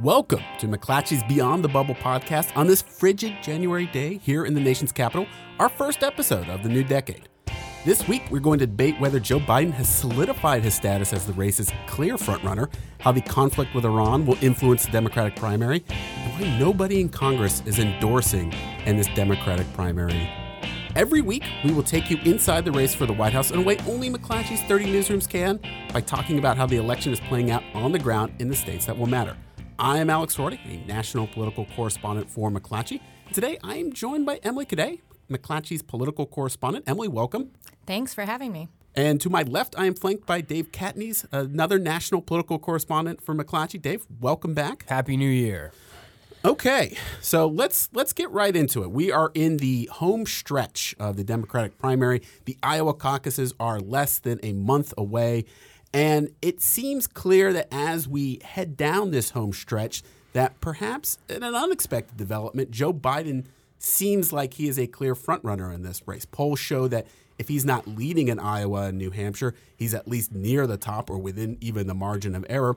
Welcome to McClatchy's Beyond the Bubble podcast on this frigid January day here in the nation's capital, our first episode of the new decade. This week, we're going to debate whether Joe Biden has solidified his status as the race's clear frontrunner, how the conflict with Iran will influence the Democratic primary, and why nobody in Congress is endorsing in this Democratic primary Every week, we will take you inside the race for the White House in a way only McClatchy's 30 newsrooms can by talking about how the election is playing out on the ground in the states that will matter. I am Alex Roarty, a national political correspondent for McClatchy. Today, I am joined by Emily Cadei, McClatchy's political correspondent. Emily, welcome. Thanks for having me. And to my left, I am flanked by Dave Catanese, another national political correspondent for McClatchy. Dave, welcome back. Happy New Year. Okay, so let's let's get right into it. We are in the home stretch of the Democratic primary. The Iowa caucuses are less than a month away, and it seems clear that as we head down this home stretch, that perhaps in an unexpected development, Joe Biden seems like he is a clear frontrunner in this race. Polls show that if he's not leading in Iowa and New Hampshire, he's at least near the top or within even the margin of error.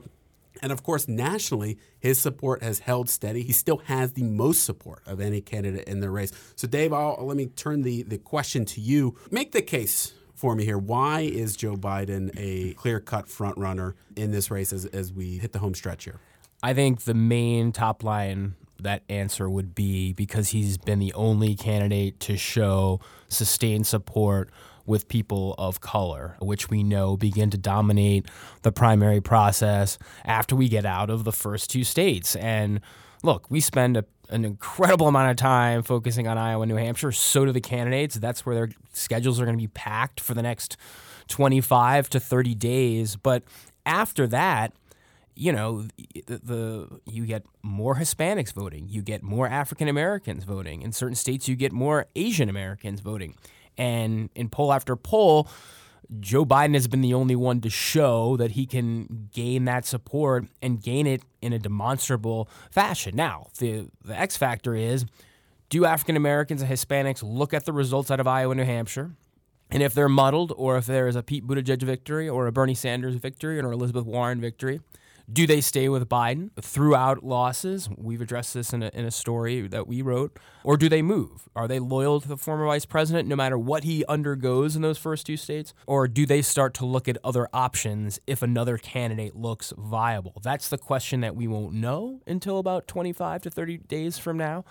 And of course, nationally, his support has held steady. He still has the most support of any candidate in the race. So, Dave, I'll, let me turn the, the question to you. Make the case for me here. Why is Joe Biden a clear cut front runner in this race as, as we hit the home stretch here? I think the main top line that answer would be because he's been the only candidate to show sustained support with people of color, which we know begin to dominate the primary process after we get out of the first two states. And look, we spend a, an incredible amount of time focusing on Iowa and New Hampshire. So do the candidates. That's where their schedules are going to be packed for the next 25 to 30 days. But after that, you know, the, the, you get more Hispanics voting, you get more African Americans voting. In certain states, you get more Asian Americans voting. And in poll after poll, Joe Biden has been the only one to show that he can gain that support and gain it in a demonstrable fashion. Now, the, the X factor is do African Americans and Hispanics look at the results out of Iowa and New Hampshire? And if they're muddled, or if there is a Pete Buttigieg victory, or a Bernie Sanders victory, or an Elizabeth Warren victory, do they stay with Biden throughout losses? We've addressed this in a, in a story that we wrote. Or do they move? Are they loyal to the former vice president no matter what he undergoes in those first two states? Or do they start to look at other options if another candidate looks viable? That's the question that we won't know until about 25 to 30 days from now.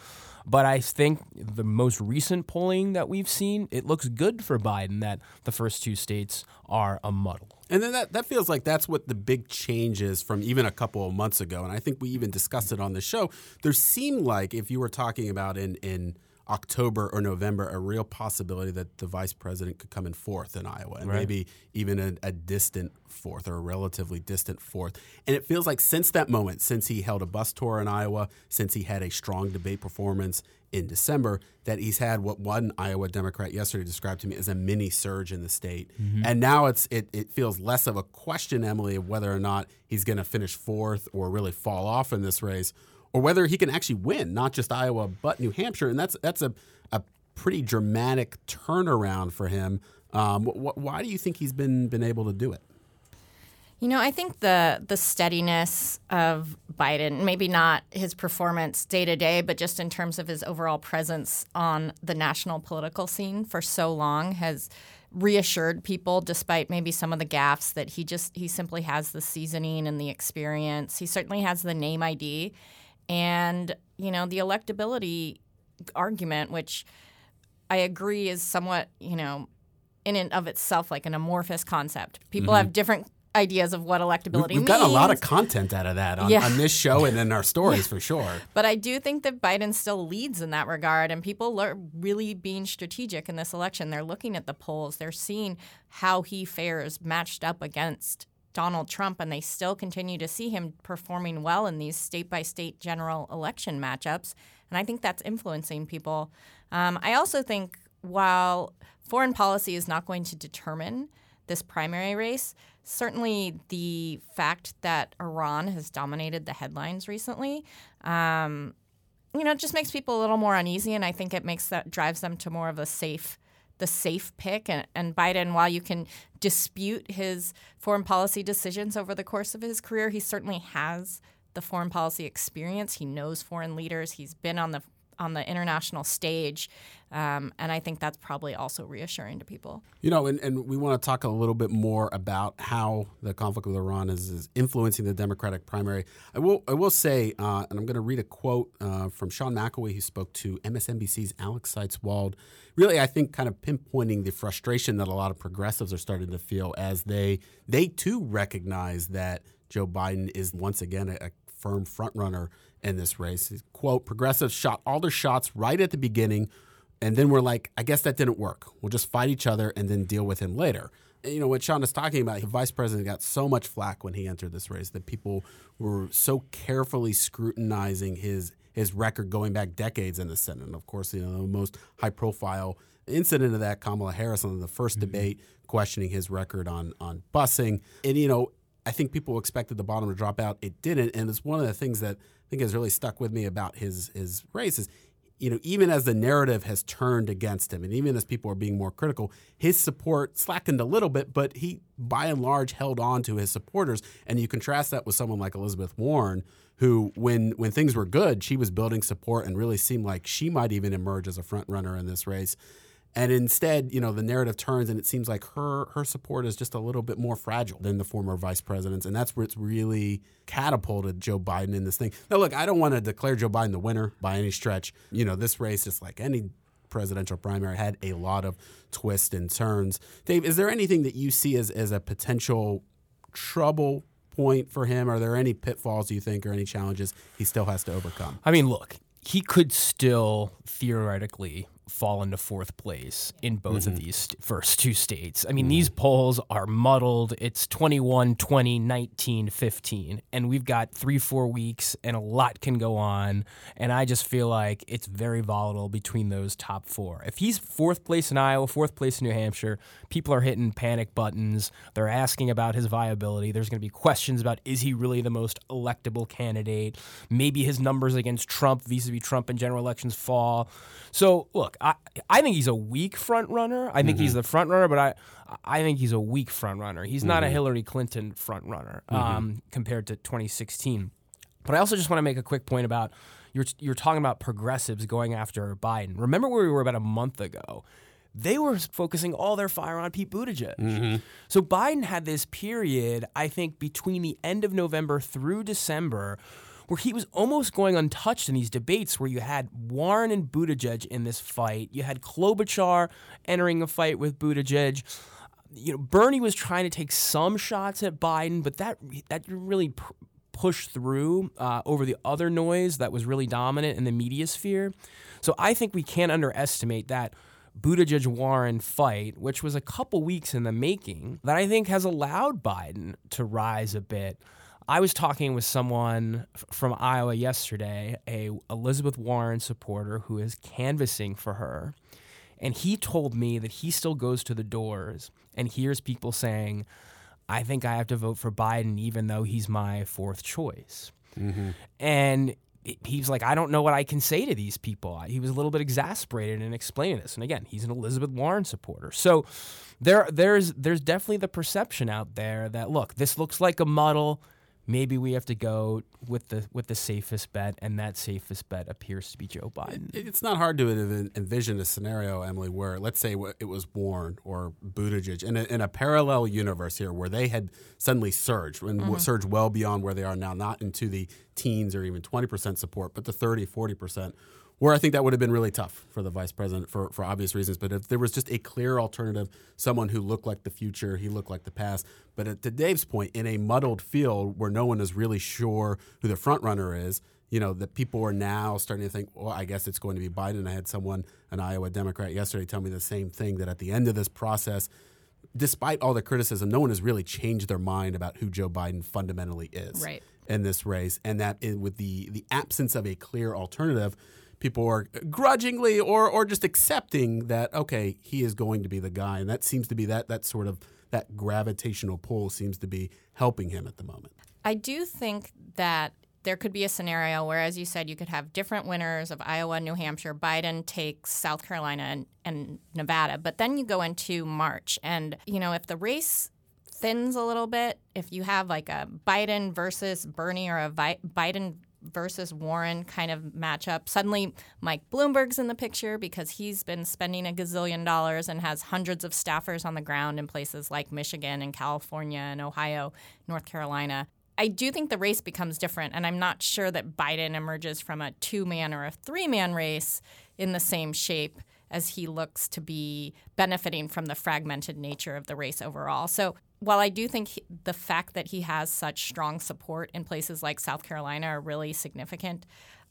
But I think the most recent polling that we've seen, it looks good for Biden that the first two states are a muddle. And then that, that feels like that's what the big change is from even a couple of months ago. And I think we even discussed it on the show. There seemed like if you were talking about in in October or November, a real possibility that the vice president could come in fourth in Iowa and right. maybe even a, a, distant fourth or a relatively distant fourth. And it feels like since that moment, since he held a bus tour in Iowa, since he had a strong debate performance in December, that he's had what one Iowa Democrat yesterday described to me as a mini surge in the state. Mm-hmm. And now it's it, it feels less of a question, Emily, of whether or not he's going to finish fourth or really fall off in this race or whether he can actually win not just Iowa but New Hampshire, and that's that's a a pretty dramatic turnaround for him. Um, wh- why do you think he's been been able to do it? You know, I think the the steadiness of Biden, maybe not his performance day to day, but just in terms of his overall presence on the national political scene for so long has reassured people despite maybe some of the gaffes that he just he simply has the seasoning and the experience. He certainly has the name ID and, you know, the electability argument, which I agree is somewhat, you know, in and of itself like an amorphous concept. People mm-hmm. have different ideas of what electability We've means. got a lot of content out of that on, yeah. on this show and in our stories yeah. for sure. But I do think that Biden still leads in that regard, and people are really being strategic in this election. They're looking at the polls, they're seeing how he fares matched up against Donald Trump, and they still continue to see him performing well in these state by state general election matchups. And I think that's influencing people. Um, I also think while foreign policy is not going to determine this primary race, certainly the fact that Iran has dominated the headlines recently. Um, you know, it just makes people a little more uneasy, and I think it makes that drives them to more of a safe the safe pick. And, and Biden, while you can dispute his foreign policy decisions over the course of his career, he certainly has the foreign policy experience. He knows foreign leaders. He's been on the on the international stage. Um, and I think that's probably also reassuring to people. You know, and, and we want to talk a little bit more about how the conflict with Iran is, is influencing the Democratic primary. I will I will say, uh, and I'm going to read a quote uh, from Sean McElwee, who spoke to MSNBC's Alex Seitz-Wald. Really, I think kind of pinpointing the frustration that a lot of progressives are starting to feel as they they too recognize that Joe Biden is once again a, a firm frontrunner in this race. Quote, progressives shot all their shots right at the beginning, and then we're like, I guess that didn't work. We'll just fight each other and then deal with him later. You know, what Sean is talking about, the vice president got so much flack when he entered this race that people were so carefully scrutinizing his his record going back decades in the Senate. And of course, you know, the most high profile incident of that, Kamala Harris on the 1st mm-hmm. debate questioning his record on on busing. And you know, I think people expected the bottom to drop out. It didn't, and it's one of the things that think has really stuck with me about his his race is, you know, even as the narrative has turned against him, and even as people are being more critical, his support slackened a little bit, but he by and large held on to his supporters. And you contrast that with someone like Elizabeth Warren, who when when things were good, she was building support and really seemed like she might even emerge as a front runner in this race. And instead, you know, the narrative turns and it seems like her her support is just a little bit more fragile than the former vice presidents. And that's where it's really catapulted Joe Biden in this thing. Now, look, I don't want to declare Joe Biden the winner by any stretch. You know, this race, just like any presidential primary, had a lot of twists and turns. Dave, is there anything that you see as, as a potential trouble point for him? Are there any pitfalls you think or any challenges he still has to overcome? I mean, look, he could still theoretically fall into fourth place in both mm-hmm. of these first two states. I mean, mm-hmm. these polls are muddled. It's 21, 20, 19, 15. And we've got three, four weeks, and a lot can go on. And I just feel like it's very volatile between those top four. If he's fourth place in Iowa, fourth place in New Hampshire, people are hitting panic buttons. They're asking about his viability. There's going to be questions about is he really the most electable candidate? Maybe his numbers against Trump vis a vis Trump in general elections fall. So, look, I I think he's a weak front runner. I think mm-hmm. he's the front runner, but I I think he's a weak front runner. He's mm-hmm. not a mm-hmm. Hillary Clinton front runner mm-hmm. um, compared to 2016. But I also just want to make a quick point about you're you're talking about progressives going after Biden. Remember where we were about a month ago? They were focusing all their fire on Pete Buttigieg. Mm-hmm. So Biden had this period, I think, between the end of November through December where he was almost going untouched in these debates where you had Warren and Buttigieg in this fight. You had Klobuchar entering a fight with Buttigieg. You know, Bernie was trying to take some shots at Biden, but that that really pr- pushed through uh, over the other noise that was really dominant in the media sphere. So I think we can't underestimate that Buttigieg Warren fight, which was a couple weeks in the making, that I think has allowed Biden to rise a bit. I was talking with someone f- from Iowa yesterday, a Elizabeth Warren supporter who is canvassing for her, and he told me that he still goes to the doors and hears people saying, "I think I have to vote for Biden even though he's my fourth choice." Mm-hmm. And he's like, I don't know what I can say to these people. He was a little bit exasperated in explaining this. And again, he's an Elizabeth Warren supporter. So there, there's, there's definitely the perception out there that look, this looks like a muddle maybe we have to go with the with the safest bet, and that safest bet appears to be Joe Biden. It, it's not hard to envision a scenario, Emily, where let's say it was Warren or Buttigieg in a, in a parallel universe here, where they had suddenly surged and mm-hmm. surged well beyond where they are now, not into the teens or even twenty percent support, but the 30, 40 percent where I think that would have been really tough for the vice president for, for obvious reasons. But if there was just a clear alternative, someone who looked like the future, he looked like the past. But to Dave's point, in a muddled field where no one is really sure who the front runner is, you know, that people are now starting to think, well, I guess it's going to be Biden. I had someone, an Iowa Democrat, yesterday tell me the same thing that at the end of this process, despite all the criticism, no one has really changed their mind about who Joe Biden fundamentally is right. in this race. And that eh, with the, the absence of a clear alternative, people are grudgingly or or just accepting that okay, he is going to be the guy, and that seems to be that that sort of that gravitational pull seems to be helping him at the moment. I do think that there could be a scenario where, as you said, you could have different winners of Iowa, New Hampshire. Biden takes South Carolina and, and Nevada, but then you go into March, and you know if the race thins a little bit. If you have like a Biden versus Bernie or a Vi- Biden versus Warren kind of matchup. Suddenly, Mike Bloomberg's in the picture because he's been spending a gazillion dollars and has hundreds of staffers on the ground in places like Michigan and California and Ohio, North Carolina. I do think the race becomes different, and I'm not sure that Biden emerges from a two man or a three man race in the same shape as he looks to be benefiting from the fragmented nature of the race overall. So while I do think he, the fact that he has such strong support in places like South Carolina are really significant,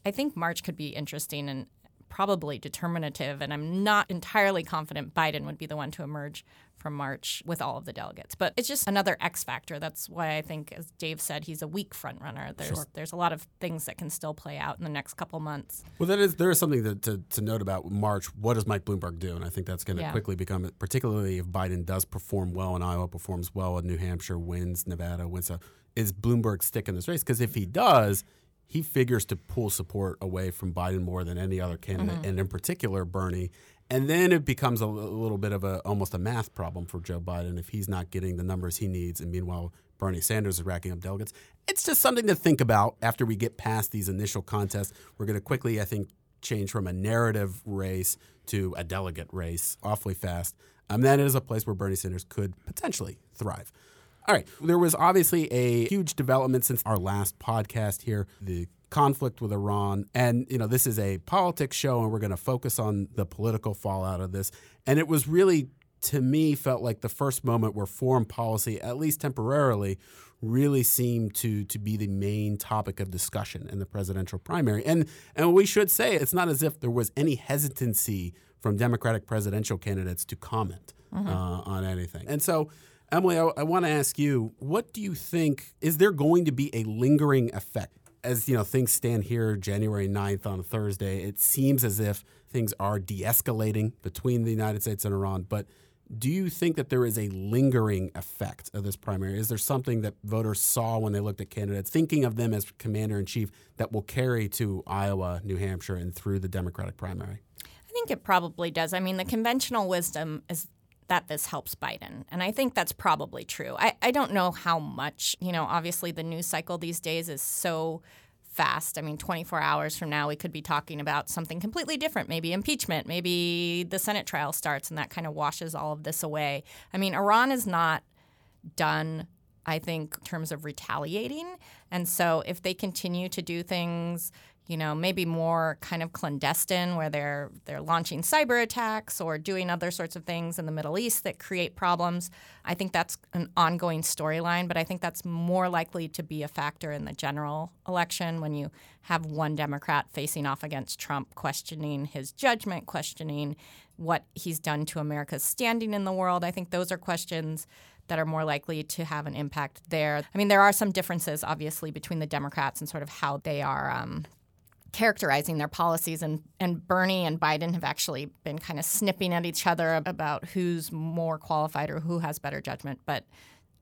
I think March could be interesting and probably determinative. And I'm not entirely confident Biden would be the one to emerge from March with all of the delegates. But it's just another X factor. That's why I think, as Dave said, he's a weak front runner. There's sure. there's a lot of things that can still play out in the next couple months. Well, that is there is something to, to, to note about March. What does Mike Bloomberg do? And I think that's going to yeah. quickly become, particularly if Biden does perform well in Iowa, performs well in New Hampshire, wins Nevada, wins. Is Bloomberg stick in this race? Because if he does, he figures to pull support away from Biden more than any other candidate, mm-hmm. and in particular Bernie. And then it becomes a, little bit of a almost a math problem for Joe Biden if he's not getting the numbers he needs, and meanwhile Bernie Sanders is racking up delegates. It's just something to think about after we get past these initial contests. We're going to quickly, I think, change from a narrative race to a delegate race awfully fast. Um, that is a place where Bernie Sanders could potentially thrive. All right. There was obviously a huge development since our last podcast here. The conflict with Iran. And, you know, this is a politics show, and we're going to focus on the political fallout of this. And it was really, to me, felt like the first moment where foreign policy, at least temporarily, really seemed to to be the main topic of discussion in the presidential primary. And and we should say it's not as if there was any hesitancy from Democratic presidential candidates to comment mm-hmm. uh, on anything. And so. Emily, I, I want to ask you, what do you think? Is there going to be a lingering effect? As you know things stand here January 9th on a Thursday, it seems as if things are de-escalating between the United States and Iran, but do you think that there is a lingering effect of this primary? Is there something that voters saw when they looked at candidates, thinking of them as commander in chief, that will carry to Iowa, New Hampshire, and through the Democratic primary? I think it probably does. I mean, the conventional wisdom is that this helps Biden. And I think that's probably true. I, I don't know how much, you know, obviously the news cycle these days is so fast. I mean, 24 hours from now, we could be talking about something completely different, maybe impeachment, maybe the Senate trial starts and that kind of washes all of this away. I mean, Iran is not done. I think in terms of retaliating. And so if they continue to do things you know, maybe more kind of clandestine where they're they're launching cyber attacks or doing other sorts of things in the Middle East that create problems. I think that's an ongoing storyline, but I think that's more likely to be a factor in the general election when you have one Democrat facing off against Trump, questioning his judgment, questioning what he's done to America's standing in the world. I think those are questions that are more likely to have an impact there. I mean, there are some differences, obviously, between the Democrats and sort of how they are um, characterizing their policies and, and Bernie and Biden have actually been kind of snipping at each other about who's more qualified or who has better judgment but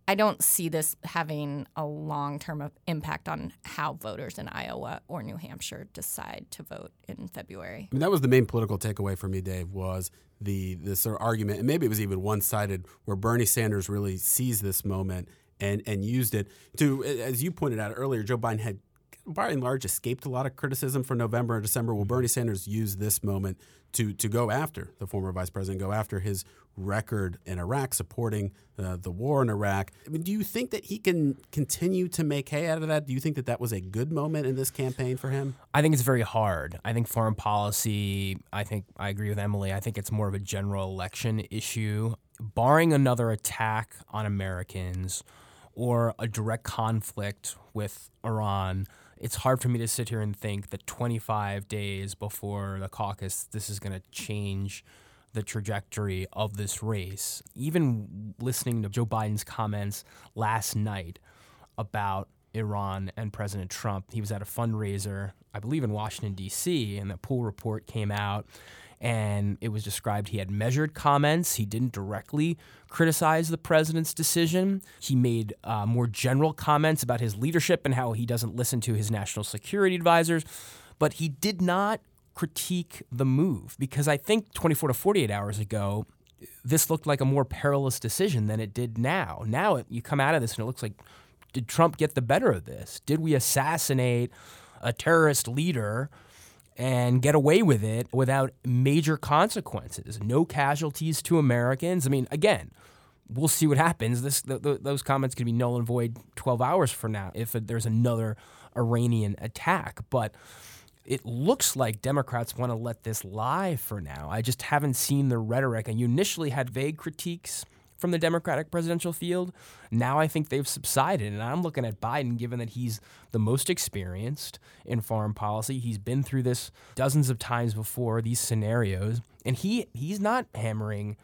I don't see this having a long term impact on how voters in Iowa or New Hampshire decide to vote in February. I mean, that was the main political takeaway for me, Dave, was the this sort of argument, and maybe it was even one sided, where Bernie Sanders really seized this moment and and used it to, as you pointed out earlier, Joe Biden had by and large escaped a lot of criticism for November and December. Will Bernie Sanders use this moment to to go after the former vice president, go after his record in Iraq, supporting uh, the war in Iraq? I mean, do you think that he can continue to make hay out of that? Do you think that that was a good moment in this campaign for him? I think it's very hard. I think foreign policy. I think I agree with Emily. I think it's more of a general election issue. Barring another attack on Americans or a direct conflict with Iran it's hard for me to sit here and think that 25 days before the caucus, this is going to change the trajectory of this race. Even listening to Joe Biden's comments last night about Iran and President Trump, he was at a fundraiser, I believe in Washington, D.C., and the pool report came out and it was described he had measured comments. He didn't directly criticize the president's decision. He made uh, more general comments about his leadership and how he doesn't listen to his national security advisors, but he did not critique the move because I think 24 to 48 hours ago, this looked like a more perilous decision than it did now. Now it, you come out of this and it looks like, did Trump get the better of this? Did we assassinate a terrorist leader? And get away with it without major consequences. No casualties to Americans. I mean, again, we'll see what happens. This th- th- those comments could be null and void 12 hours from now if there's another Iranian attack. But it looks like Democrats want to let this lie for now. I just haven't seen the rhetoric. And you initially had vague critiques from the Democratic presidential field. Now I think they've subsided. And I'm looking at Biden, given that he's the most experienced in foreign policy. He's been through this dozens of times before, these scenarios. And he he's not hammering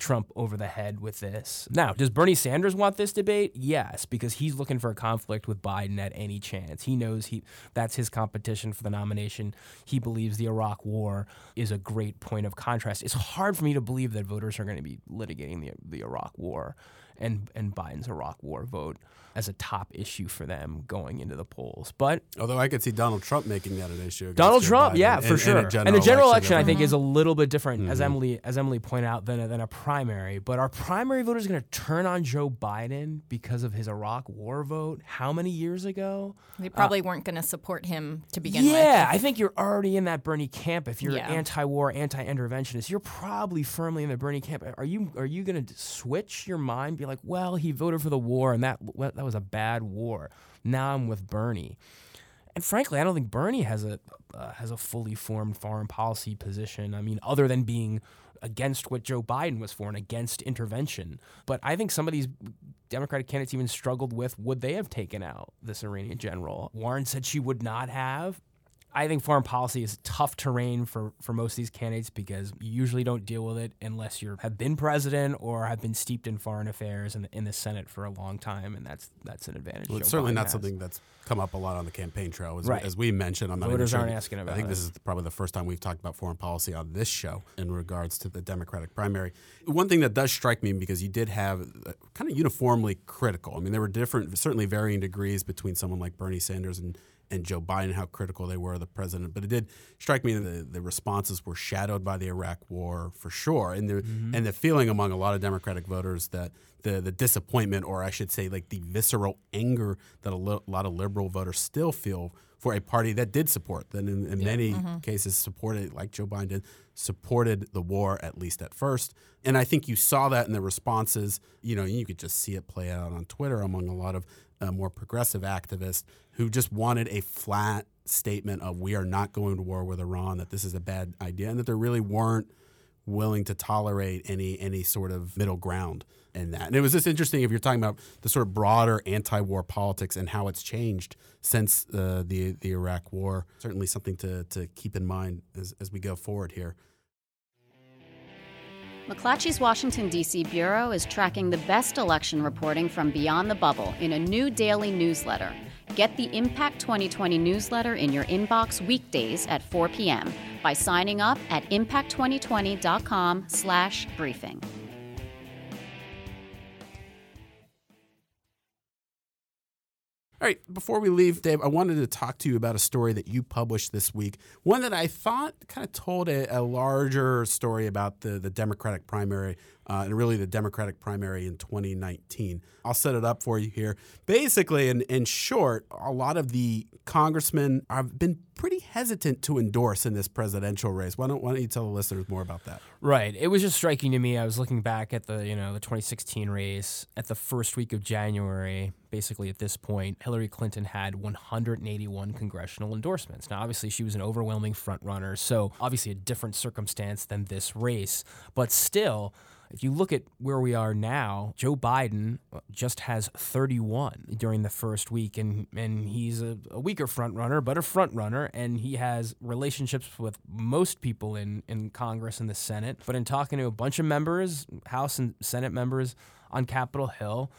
Trump over the head with this. Now, does Bernie Sanders want this debate? Yes, because he's looking for a conflict with Biden at any chance. He knows he that's his competition for the nomination. He believes the Iraq war is a great point of contrast. It's hard for me to believe that voters are going to be litigating the, the Iraq war and and Biden's Iraq war vote as a top issue for them going into the polls. But although I could see Donald Trump making that an issue. Donald Trump, Biden yeah, in, for sure. In and the general election, election I think, is a little bit different, Mm-hmm. as Emily as Emily pointed out, than a, than a primary. But our primary voters going to turn on Joe Biden because of his Iraq War vote. How many years ago? They probably weren't going to support him to begin with. Yeah, I think you're already in that Bernie camp. If you're Yeah. anti-war, anti-interventionist, you're probably firmly in the Bernie camp. Are you are you going to switch your mind? Be like, well, he voted for the war, and that that was a bad war. Now I'm with Bernie. And frankly, I don't think Bernie has a uh, has a fully formed foreign policy position. I mean, other than being against what Joe Biden was for and against intervention. But I think some of these Democratic candidates even struggled with would they have taken out this Iranian general? Warren said she would not have. I think foreign policy is tough terrain for, for most of these candidates because you usually don't deal with it unless you have been president or have been steeped in foreign affairs in the, in the Senate for a long time, and that's that's an advantage. Well, it's Joe certainly Biden not has. something that's come up a lot on the campaign trail. As, Right. as we mentioned, I'm not Voters sure- aren't asking about I think it. this is probably the first time we've talked about foreign policy on this show in regards to the Democratic primary. One thing that does strike me because you did have uh, kind of uniformly critical. I mean, there were different, certainly varying degrees between someone like Bernie Sanders and and Joe Biden, how critical they were of the president. But it did strike me that the, the responses were shadowed by the Iraq War for sure, and the mm-hmm. and the feeling among a lot of Democratic voters that the the disappointment, or I should say, like the visceral anger that a lot of liberal voters still feel for a party that did support, that in, in many mm-hmm. cases supported, like Joe Biden did, supported the war at least at first. And I think you saw that in the responses. You know, you could just see it play out on Twitter among a lot of uh, more progressive activist who just wanted a flat statement of we are not going to war with Iran, that this is a bad idea, and that there really weren't willing to tolerate any any sort of middle ground in that. And it was just interesting if you're talking about the sort of broader anti-war politics and how it's changed since uh, the the Iraq War. Certainly something to to keep in mind as as we go forward here. McClatchy's Washington, D.C. Bureau is tracking the best election reporting from beyond the bubble in a new daily newsletter. Get the Impact 2020 newsletter in your inbox weekdays at 4 p.m. by signing up at impact2020.com All right, before we leave, Dave, I wanted to talk to you about a story that you published this week. One that I thought kind of told a, a larger story about the, the Democratic primary uh, and really the Democratic primary in 2019. I'll set it up for you here. Basically, in, in short, a lot of the congressmen have been pretty hesitant to endorse in this presidential race. Why don't, why don't you tell the listeners more about that? Right. It was just striking to me. I was looking back at the, you know, the 2016 race at the first week of January. Basically, at this point, Hillary Clinton had 181 congressional endorsements. Now, obviously, she was an overwhelming front runner, so obviously a different circumstance than this race. But still, if you look at where we are now, Joe Biden uh, just has 31 during the first week, and and he's a, a weaker front runner, but a front runner, and he has relationships with most people in in Congress and the Senate. But in talking to a bunch of members, House and Senate members on Capitol Hill,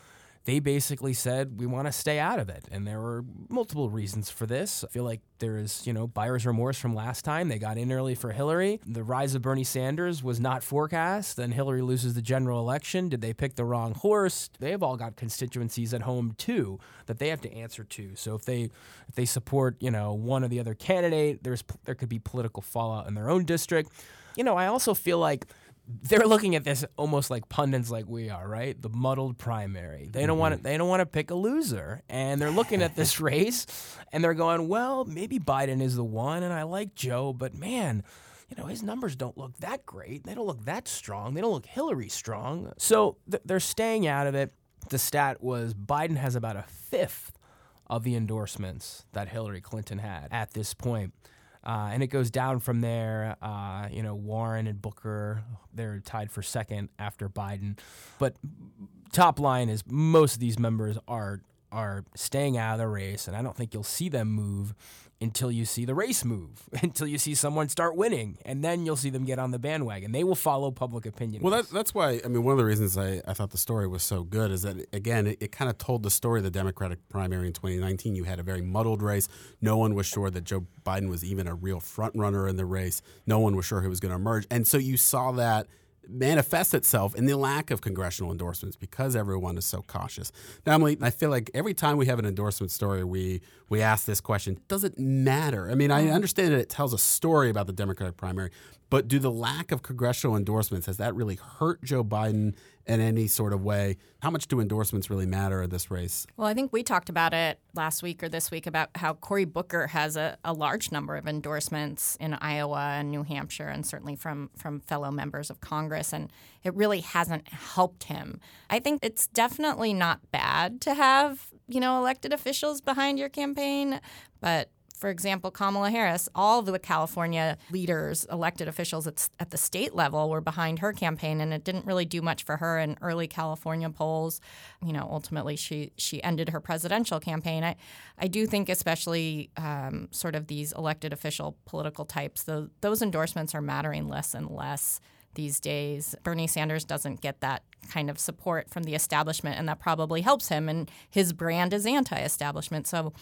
they basically said we want to stay out of it. And there were multiple reasons for this. I feel like there is you know buyer's remorse from last time. They got in early for hillary. The rise of bernie sanders was not forecast. Then hillary loses the general election. Did they pick the wrong horse? They've all got constituencies at home too that they have to answer to. So if they if they support you know one or the other candidate there's there could be political fallout in their own district. You know i also feel like they're looking at this almost like pundits like we are, right? The muddled primary. They don't want to mm-hmm. they don't want to pick a loser. And they're looking at this race and they're going, "Well, maybe Biden is the one and I like Joe, but man, you know, his numbers don't look that great. They don't look that strong. They don't look Hillary strong." So th- they're staying out of it. The stat was Biden has about a fifth of the endorsements that Hillary Clinton had at this point. Uh, and it goes down from there. Uh, you know, Warren and Booker, they're tied for second after Biden. But top line is most of these members are are staying out of the race, and I don't think you'll see them move until you see the race move, until you see someone start winning, and then you'll see them get on the bandwagon. They will follow public opinion. Well, that, that's why, I mean, one of the reasons I, I thought the story was so good is that, again, it, it kind of told the story of the Democratic primary in 2019. You had a very muddled race. No one was sure that Joe Biden was even a real front runner in the race. No one was sure he was going to emerge. And so you saw that manifest itself in the lack of congressional endorsements because everyone is so cautious. Now, Emily, I feel like every time we have an endorsement story, we we ask this question: Does it matter? I mean, I Mm-hmm. understand that it tells a story about the Democratic primary, but do the lack of congressional endorsements has that really hurt Joe Biden in any sort of way? How much do endorsements really matter in this race? Well, I think we talked about it last week or this week about how Cory Booker has a, a large number of endorsements in Iowa and New Hampshire, and certainly from from fellow members of Congress, and it really hasn't helped him. I think it's definitely not bad to have you know elected officials behind your campaign, but for example, Kamala Harris, all the California leaders, elected officials at, at, the state level were behind her campaign, and it didn't really do much for her in early California polls. You know, ultimately she she ended her presidential campaign. I I do think, especially um, sort of these elected official political types, the, those endorsements are mattering less and less these days. Bernie Sanders doesn't get that kind of support from the establishment, and that probably helps him. And his brand is anti-establishment, so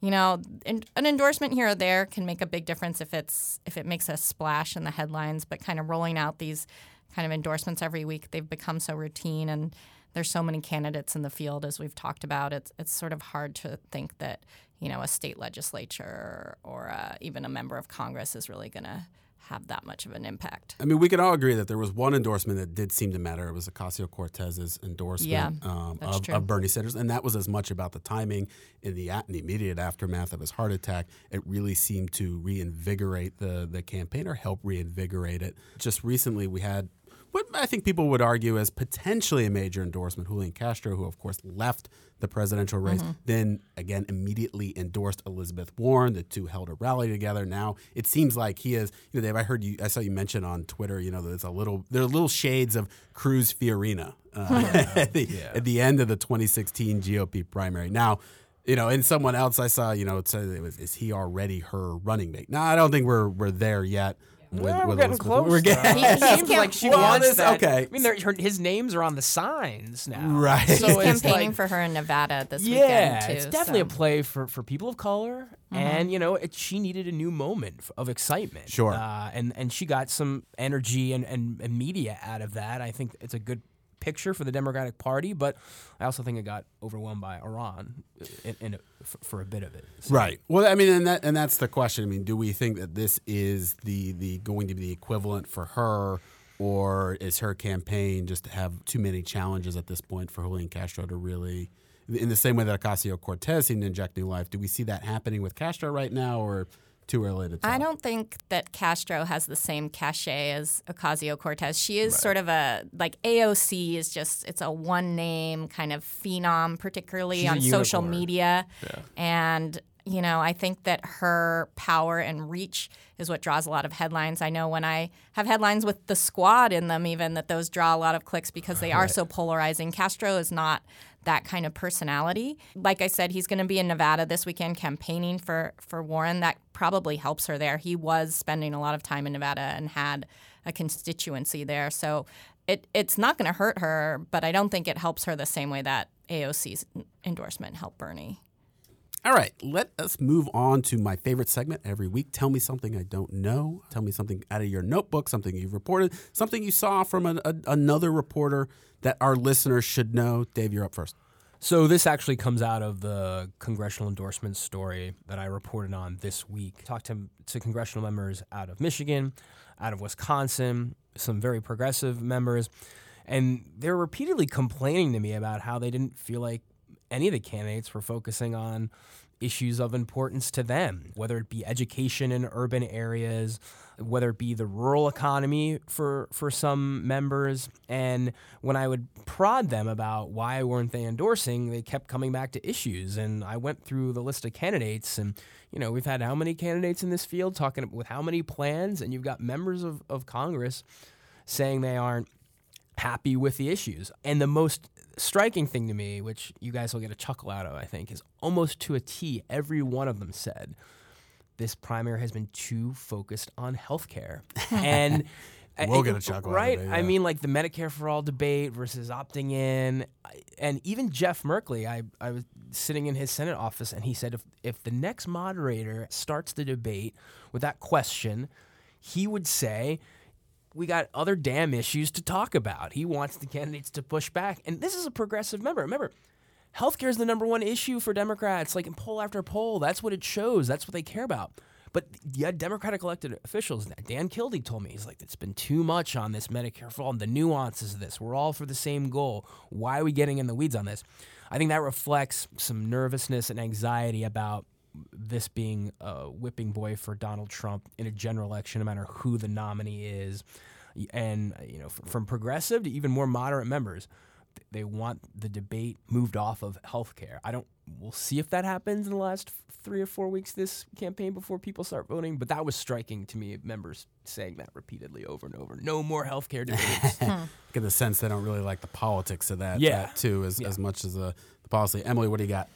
you know, an endorsement here or there can make a big difference if it's if it makes a splash in the headlines. But kind of rolling out these kind of endorsements every week, they've become so routine, and there's so many candidates in the field as we've talked about. It's it's sort of hard to think that you know a state legislature or uh, even a member of Congress is really going to have that much of an impact. I mean, we can all agree that there was one endorsement that did seem to matter. It was Ocasio Cortez's endorsement Yeah, um, of, of Bernie Sanders, and that was as much about the timing in the, in the immediate aftermath of his heart attack. It really seemed to reinvigorate the the campaign or help reinvigorate it. Just recently, we had what I think people would argue as potentially a major endorsement, Julian Castro, who of course left the presidential race, Mm-hmm. then again immediately endorsed Elizabeth Warren. The two held a rally together. Now it seems like he is. You know, Dave, I heard you. I saw you mention on Twitter. You know, there's a little. There are little shades of Cruz Fiorina uh, at, the, at the end of the 2016 GOP primary. Now. You know, and someone else I saw, you know, it said it was, is he already her running mate? No, I don't think we're we're there yet. With, Well, we're getting Elizabeth. close. We're getting, He- he's seems like she Well, wants this- that. okay. I mean, her, his names are on the signs now. Right. So He's it's campaigning like- for her in Nevada this yeah, weekend too. it's definitely so. Mm-hmm. a play for, for people of color, and you know, it, she needed a new moment of excitement. Sure. uh, and and she got some energy and, and, and media out of that. I think it's a good picture for the Democratic Party, but I also think it got overwhelmed by Iran uh, in, in a, for, for a bit of it. So- Right. Well, I mean, and that and that's the question. I mean, do we think that this is the the going to be the equivalent for her, or is her campaign just to have too many challenges at this point for Julian Castro to really, in the same way that Ocasio Cortez seemed to inject new life? Do we see that happening with Castro right now, or too early to tell? I don't think that Castro has the same cachet as Ocasio Cortez. She is sort of a like AOC is just it's a one name kind of phenom, particularly She's on social media. And you know, I think that her power and reach is what draws a lot of headlines. I know when I have headlines with the squad in them, even that those draw a lot of clicks because they are so polarizing. Castro is not that kind of personality. Like I said, he's going to be in Nevada this weekend campaigning for for Warren. That probably helps her there. He was spending a lot of time in Nevada and had a constituency there, so it it's not going to hurt her. But I don't think it helps her the same way that AOC's endorsement helped Bernie. All right, let us move on to my favorite segment every week. Tell me something I don't know. Tell me something out of your notebook, something you've reported, something you saw from an, a, another reporter that our listeners should know. Dave, you're up first. So this actually comes out of the congressional endorsement story that I reported on this week. Talked to, to congressional members out of Michigan, out of Wisconsin, some very progressive members, and they're repeatedly complaining to me about how they didn't feel like any of the candidates were focusing on issues of importance to them, whether it be education in urban areas, whether it be the rural economy for, for some members. And when I would prod them about why weren't they endorsing, they kept coming back to issues. And I went through the list of candidates, and you know we've had how many candidates in this field talking with how many plans, and you've got members of, of Congress saying they aren't happy with the issues. And the most striking thing to me, which you guys will get a chuckle out of, I think, is almost to a T, every one of them said this primary has been too focused on healthcare. and we'll uh, get a chuckle right? it, yeah. I mean, like the Medicare for all debate versus opting in, and even Jeff Merkley. I, I was sitting in his Senate office, and he said if if the next moderator starts the debate with that question, he would say. We got other damn issues to talk about. He wants the candidates to push back. And this is a progressive member. Remember, healthcare is the number one issue for Democrats, like in poll after poll. That's what it shows. That's what they care about. But yeah, Democratic elected officials, Dan Kildee told me, he's like, it's been too much on this Medicare for all, the nuances of this. We're all for the same goal. Why are we getting in the weeds on this? I think that reflects some nervousness and anxiety about this being a whipping boy for Donald Trump in a general election, no matter who the nominee is. And, you know, from progressive to even more moderate members, they want the debate moved off of healthcare. I don't. We'll see if that happens in the last three or four weeks this campaign before people start voting. But that was striking to me. Members saying that repeatedly over and over. No more healthcare debates. Get the sense they don't really like the politics of that, Yeah. that too, as, Yeah. as much as the, the policy. Emily, what do you got?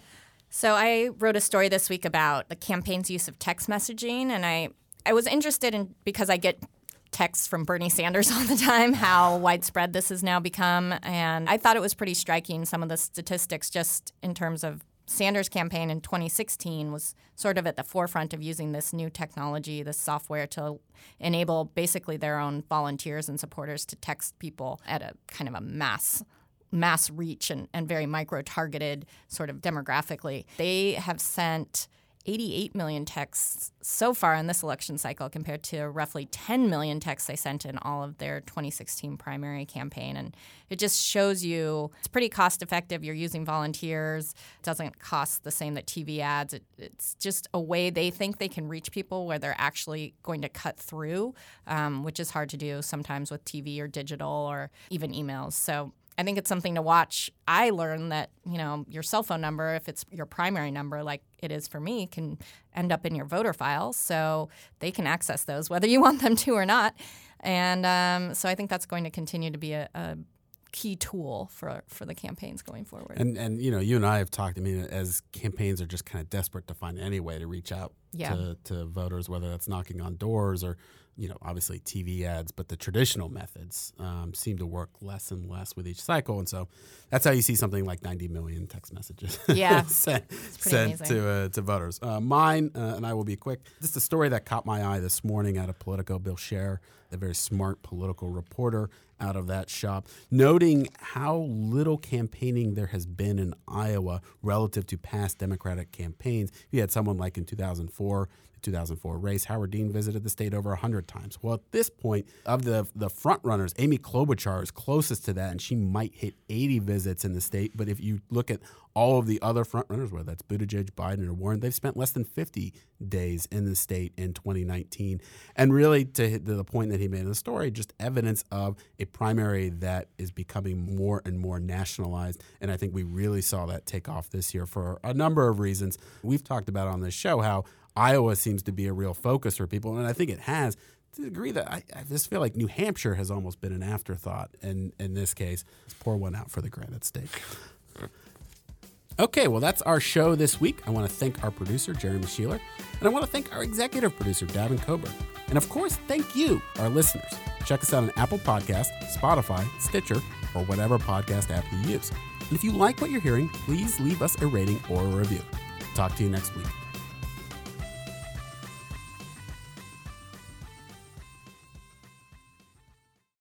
So I wrote a story this week about the campaign's use of text messaging, and I I was interested in because I get texts from Bernie Sanders all the time how widespread this has now become, and I thought it was pretty striking. Some of the statistics just in terms of Sanders' campaign in 2016 was sort of at the forefront of using this new technology, this software to enable basically their own volunteers and supporters to text people at a kind of a mass mass reach and, and very micro targeted sort of demographically. They have sent 88 million texts so far in this election cycle compared to roughly 10 million texts they sent in all of their 2016 primary campaign. And it just shows you it's pretty cost effective. You're using volunteers, it doesn't cost the same that TV ads. It, it's just a way they think they can reach people where they're actually going to cut through, um, which is hard to do sometimes with TV or digital or even emails. So I think it's something to watch. I learned that, you know, your cell phone number, if it's your primary number, like it is for me, can end up in your voter files. So they can access those whether you want them to or not. And um, so I think that's going to continue to be a, a key tool for, for the campaigns going forward. And and you know, you and I have talked. I mean, as campaigns are just kind of desperate to find any way to reach out Yeah. to, to voters, whether that's knocking on doors or you know, obviously TV ads, but the traditional methods um, seem to work less and less with each cycle, and so that's how you see something like 90 million text messages Yeah. sent, sent to uh, to voters. Uh, mine, uh, and I will be quick. Just a story that caught my eye this morning out of Politico. Bill Scher, a very smart political reporter out of that shop, noting how little campaigning there has been in Iowa relative to past Democratic campaigns. You had someone like in 2004. The 2004 race, Howard Dean visited the state over 100 times. Well, at this point, of the the front runners, Amy Klobuchar is closest to that, and she might hit 80 visits in the state. But if you look at all of the other front runners, whether that's Buttigieg, Biden, or Warren, they've spent less than 50 days in the state in 2019. And really, to, the point that he made in the story, just evidence of a primary that is becoming more and more nationalized. And I think we really saw that take off this year for a number of reasons. We've talked about on this show how Iowa seems to be a real focus for people, and I think it has. To the degree that I, I just feel like New Hampshire has almost been an afterthought in, in this case. Let's pour one out for the Granite State. Okay, well, that's our show this week. I want to thank our producer, Jeremy Sheeler, and I want to thank our executive producer, Davin Coburn. And of course, thank you, our listeners. Check us out on Apple Podcast, Spotify, Stitcher, or whatever podcast app you use. And if you like what you're hearing, please leave us a rating or a review. Talk to you next week.